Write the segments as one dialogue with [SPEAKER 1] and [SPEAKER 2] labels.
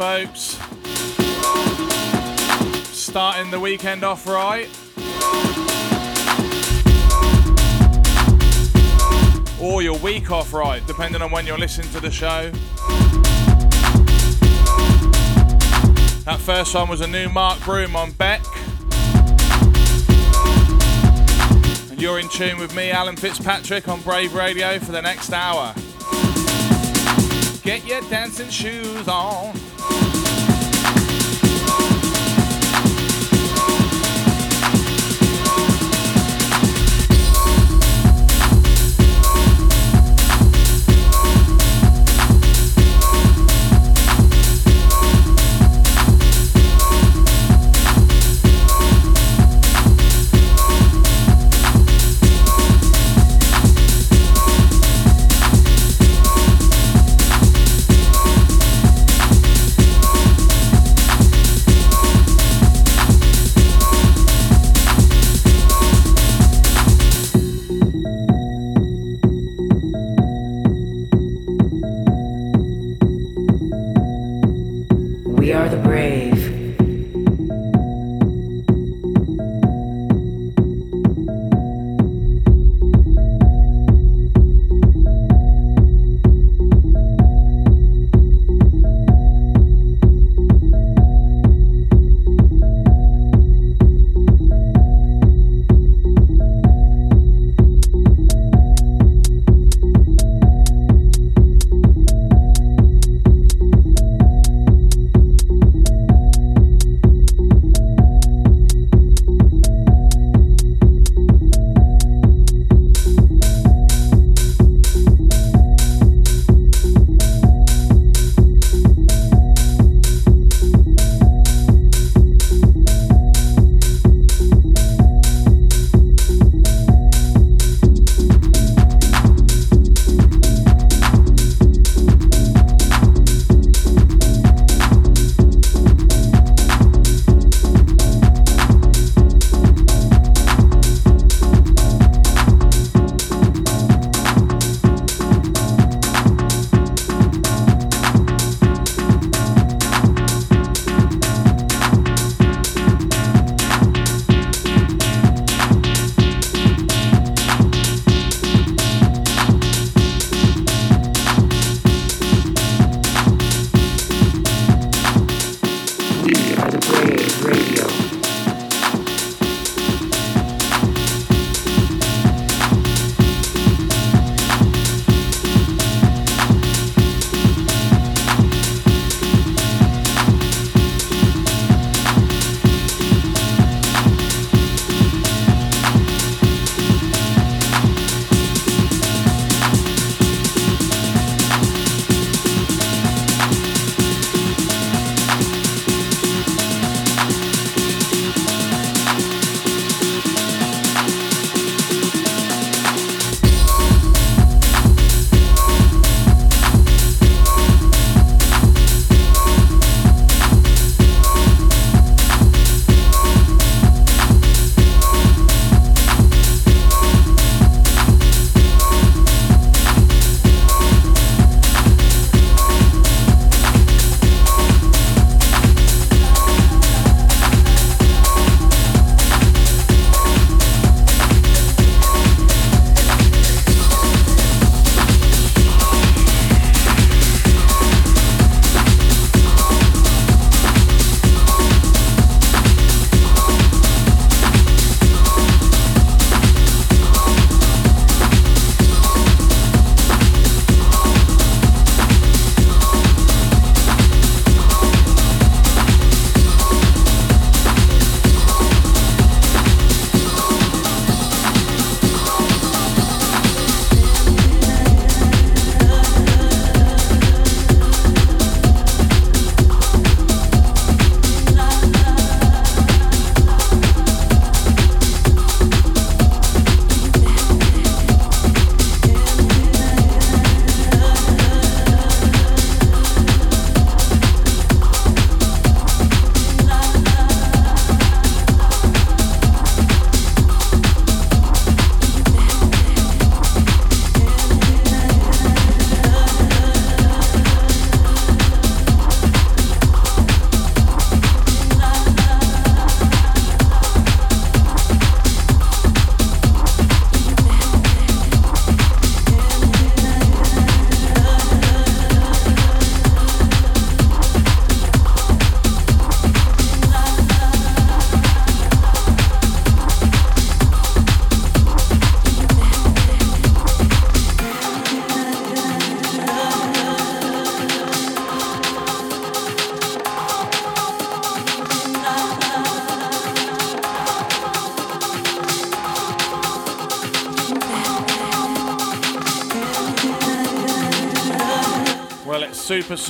[SPEAKER 1] folks. Starting the weekend off right. Or your week off right, depending on when you're listening to the show. That first one was a new Mark Broom on Beck. And you're in tune with me, Alan Fitzpatrick, on Brave Radio for the next hour. Get your dancing shoes on.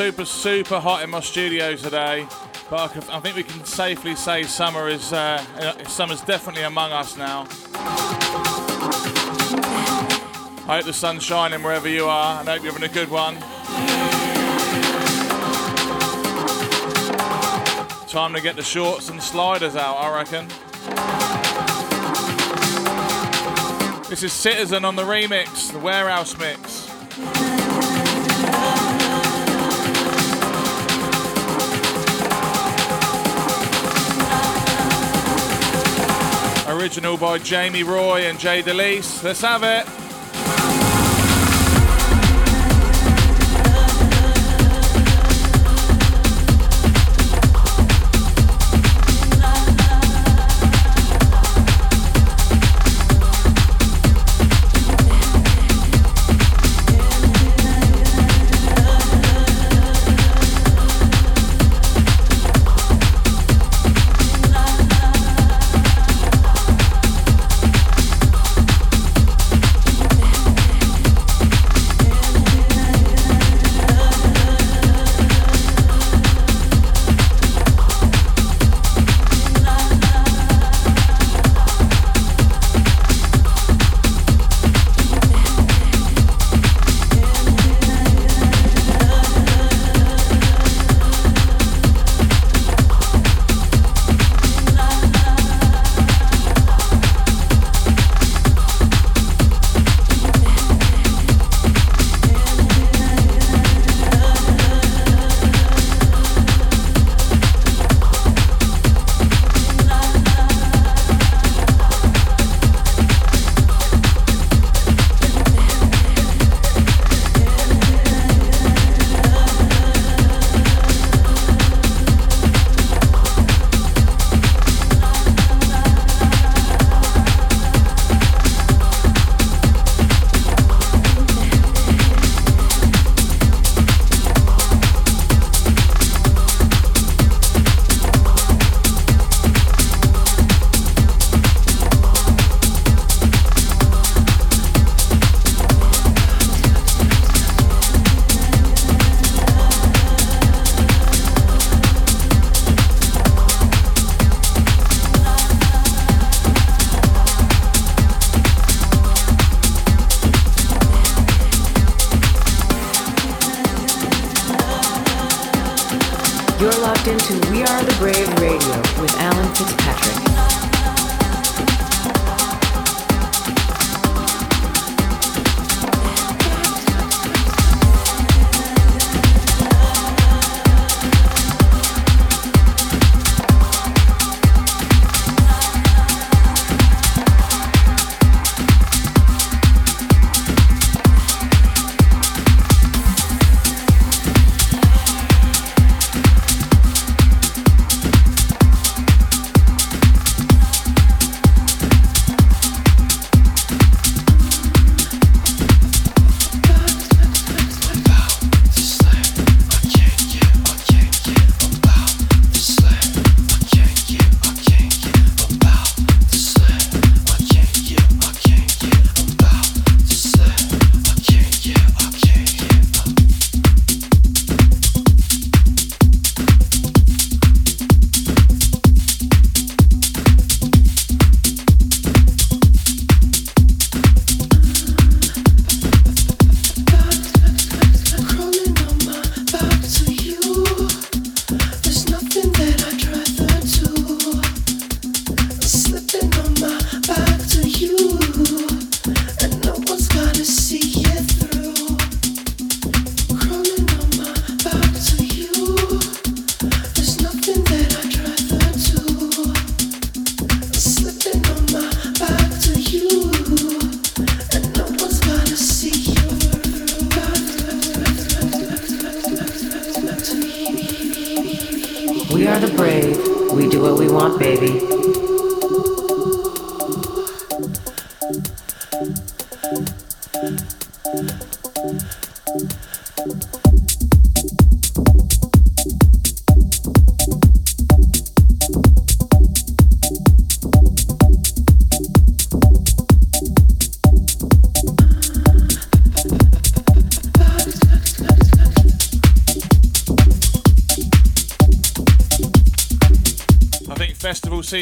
[SPEAKER 1] Super, super, hot in my studio today. But I think we can safely say summer is uh, uh, summer's definitely among us now. I hope the sun's shining wherever you are, and I hope you're having a good one. Time to get the shorts and sliders out, I reckon. This is Citizen on the remix, the Warehouse mix. Original by Jamie Roy and Jay de Lys. Let's have it.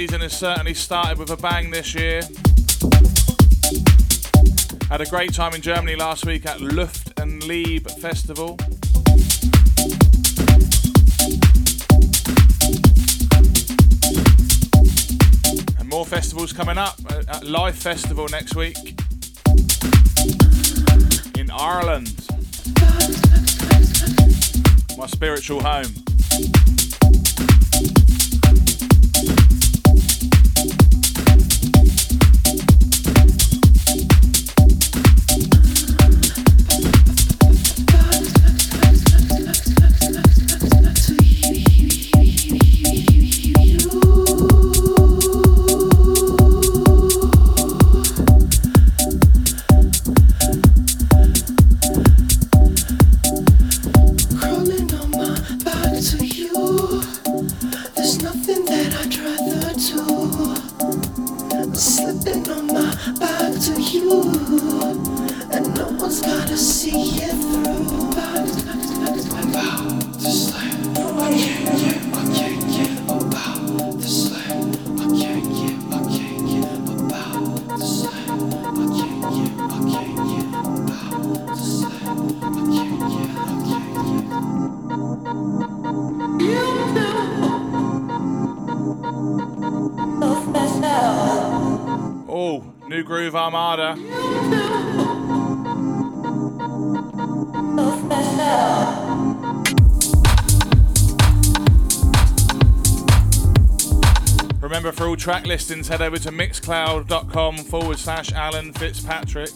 [SPEAKER 1] Season has certainly started with a bang this year. Had a great time in Germany last week at Luft and Liebe Festival. And more festivals coming up at Life Festival next week in Ireland, my spiritual home.
[SPEAKER 2] sitting on my back to you, and no one's gonna see it.
[SPEAKER 1] Track listings, head over to mixcloud.com forward slash Alan Fitzpatrick.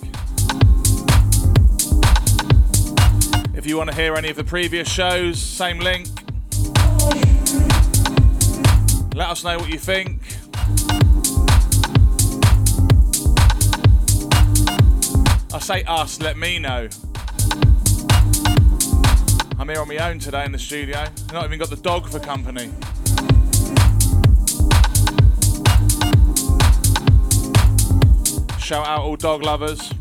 [SPEAKER 1] If you want to hear any of the previous shows, same link. Let us know what you think. Say us, let me know. I'm here on my own today in the studio. I've not even got the dog for company. Shout out all dog lovers.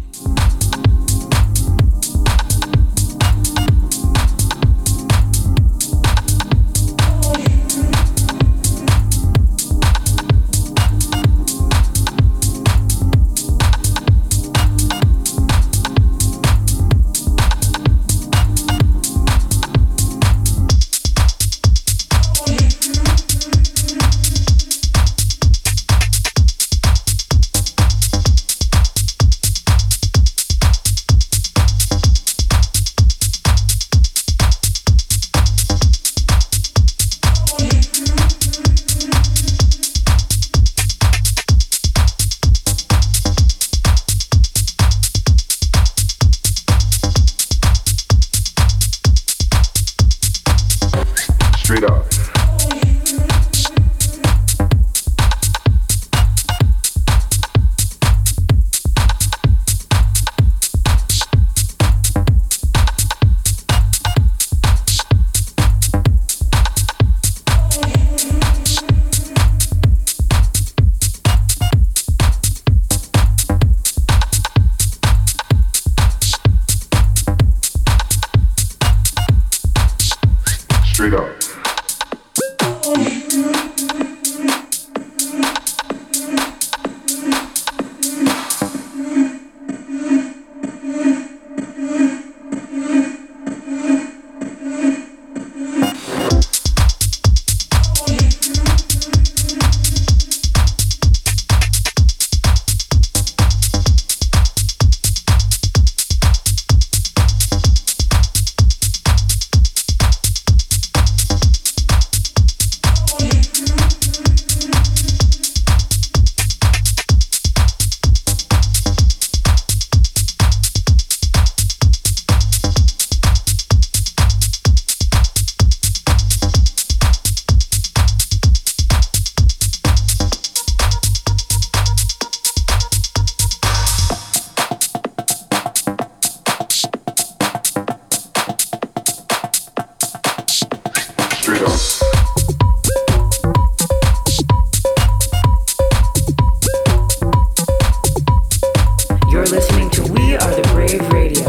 [SPEAKER 1] listening to We Are the Brave Radio.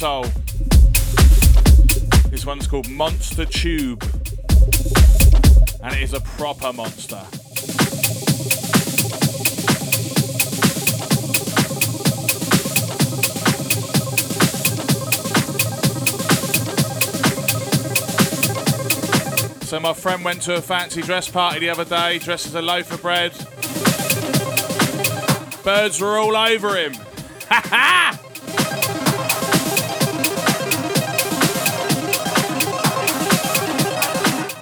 [SPEAKER 1] Soul. This one's called Monster Tube, and it is a proper monster. So my friend went to a fancy dress party the other day, dressed as a loaf of bread. Birds were all over him. Ha ha!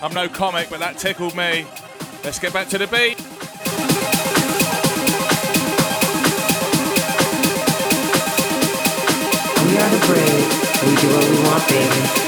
[SPEAKER 1] I'm no comic, but that tickled me. Let's get back to the beat.
[SPEAKER 3] We are the brave. We do what we want, baby.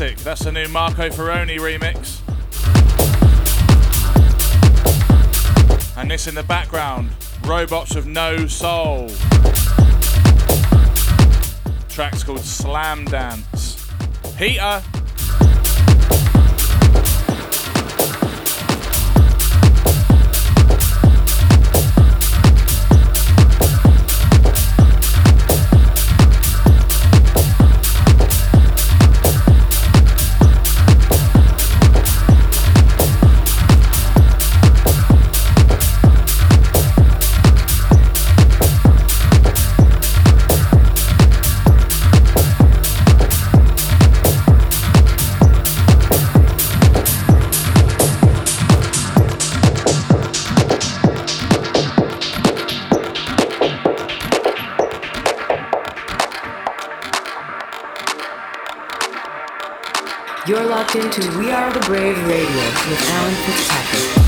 [SPEAKER 1] Classic. That's the new Marco Faraone remix. And this in the background, Robots of No Soul. Track's called Slam Dance. Heater.
[SPEAKER 3] With Alan Fitzpatrick.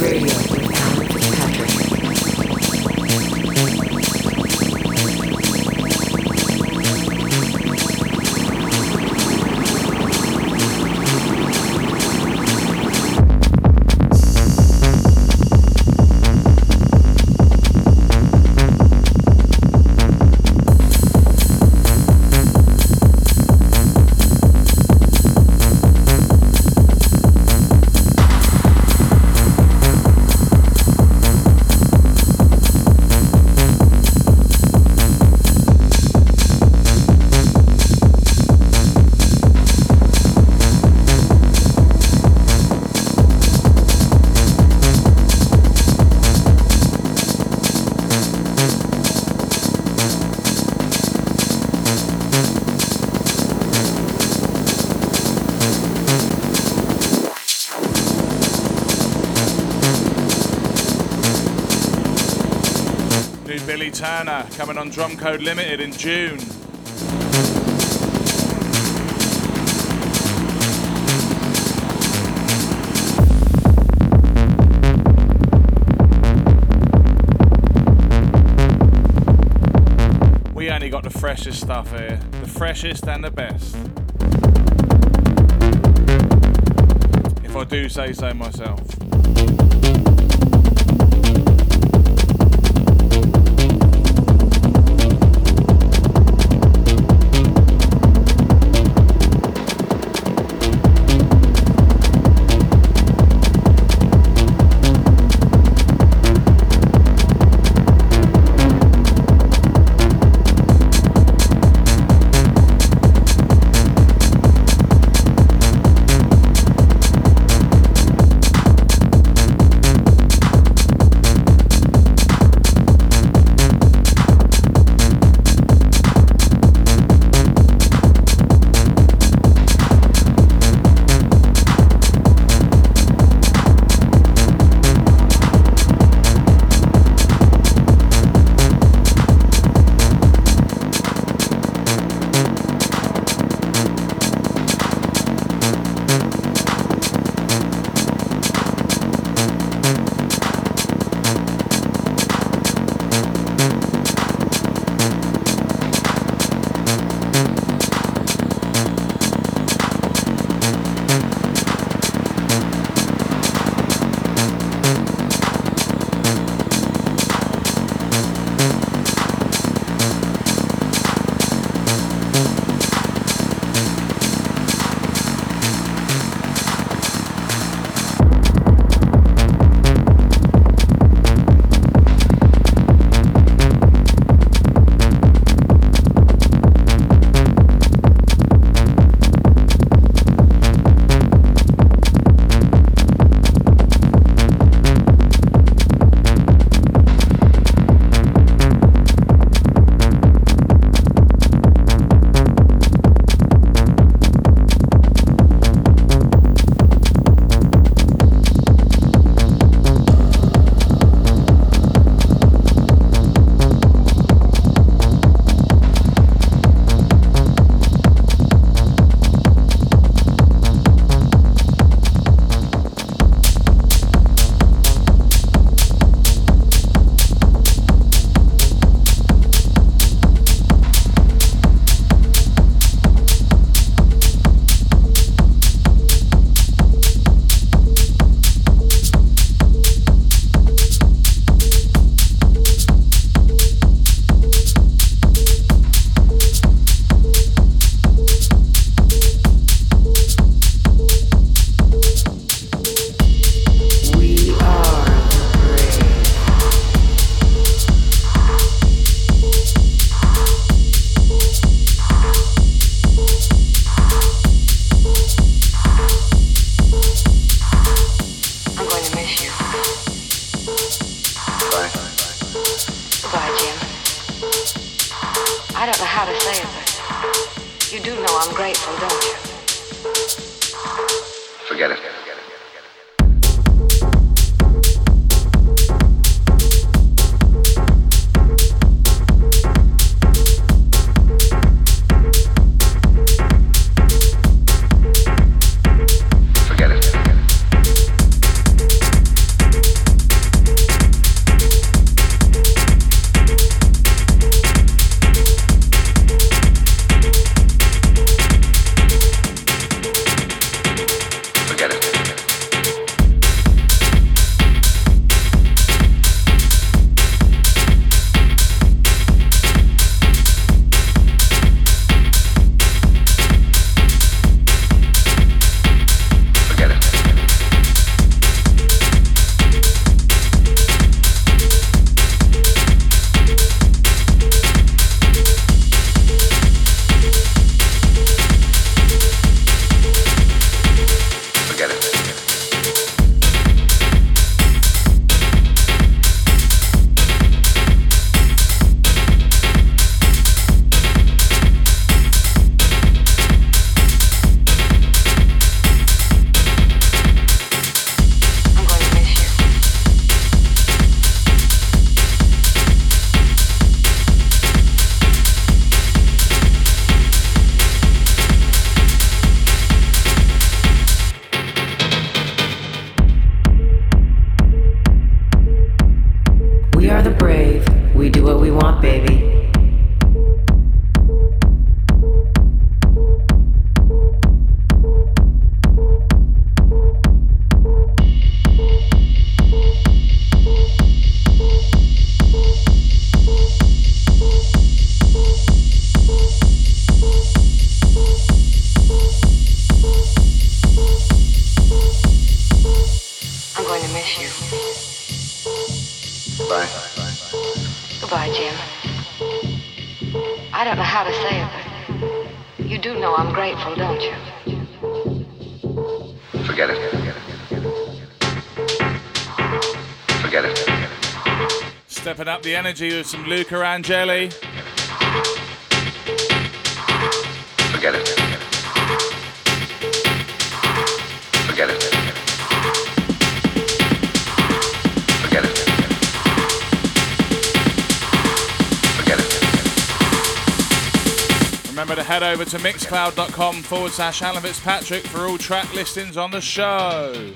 [SPEAKER 3] Radio
[SPEAKER 1] coming on Drum Code Limited in June. We only got the freshest stuff here, the freshest and the best. If I do say so myself. Energy with some Luca Agnelli.
[SPEAKER 4] Forget it. Forget it. Forget it. Forget it.
[SPEAKER 1] Remember to head over to mixcloud.com forward slash Alan Fitzpatrick for all track listings on the show.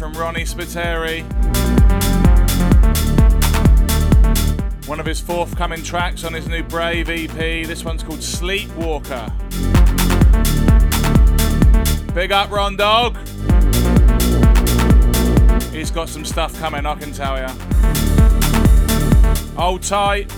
[SPEAKER 1] From Ronnie Spiteri. One of his forthcoming tracks on his new Brave EP. This one's called Sleepwalker. Big up, Ron Dog. He's got some stuff coming, I can tell you. Hold tight.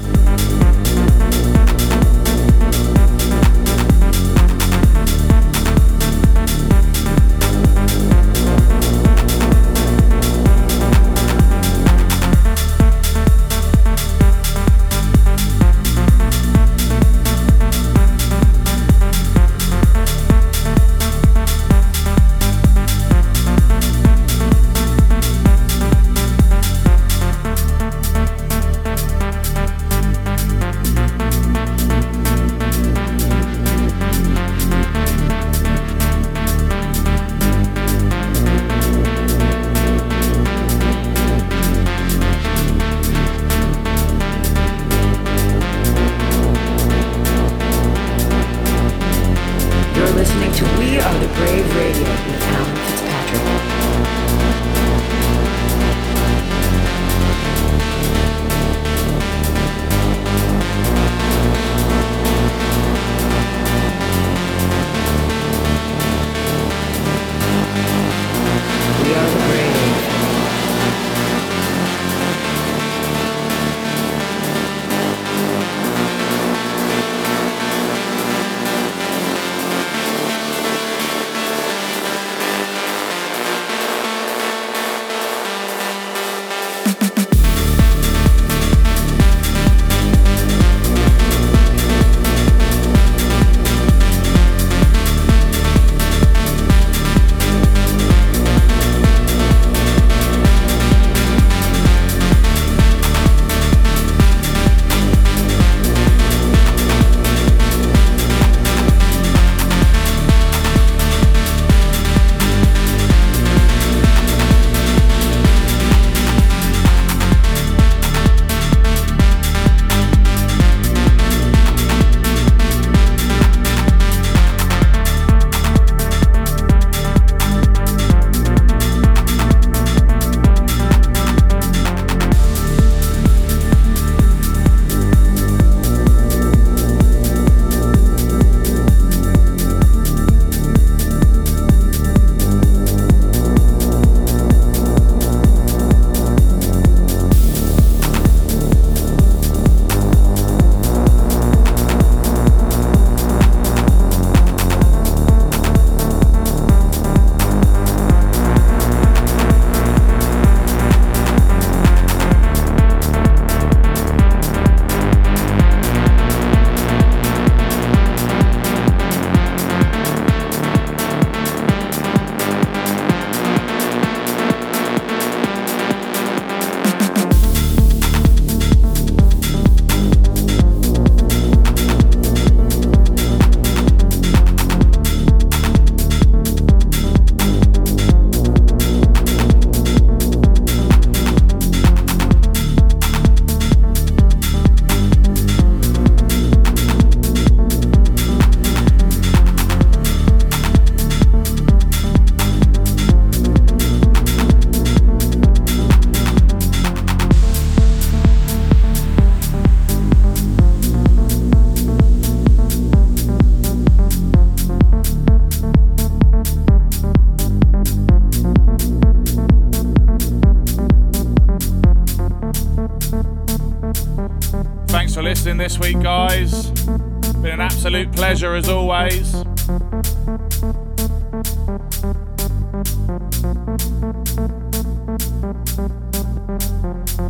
[SPEAKER 1] This week, guys. Been an absolute pleasure as always.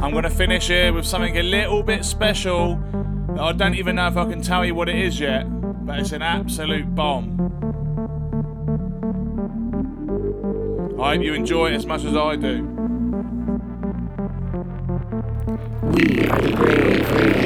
[SPEAKER 1] I'm going to finish here with something a little bit special that I don't even know if I can tell you what it is yet, but it's an absolute bomb. I hope you enjoy it as much as I do.
[SPEAKER 3] We are the Brave